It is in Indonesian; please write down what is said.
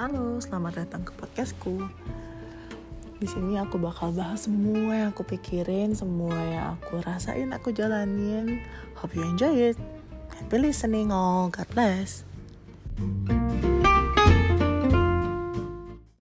Halo, selamat datang ke podcastku. Di sini aku bakal bahas semua yang aku pikirin, semua yang aku rasain, aku jalanin. Hope you enjoy it. Happy listening all. God bless.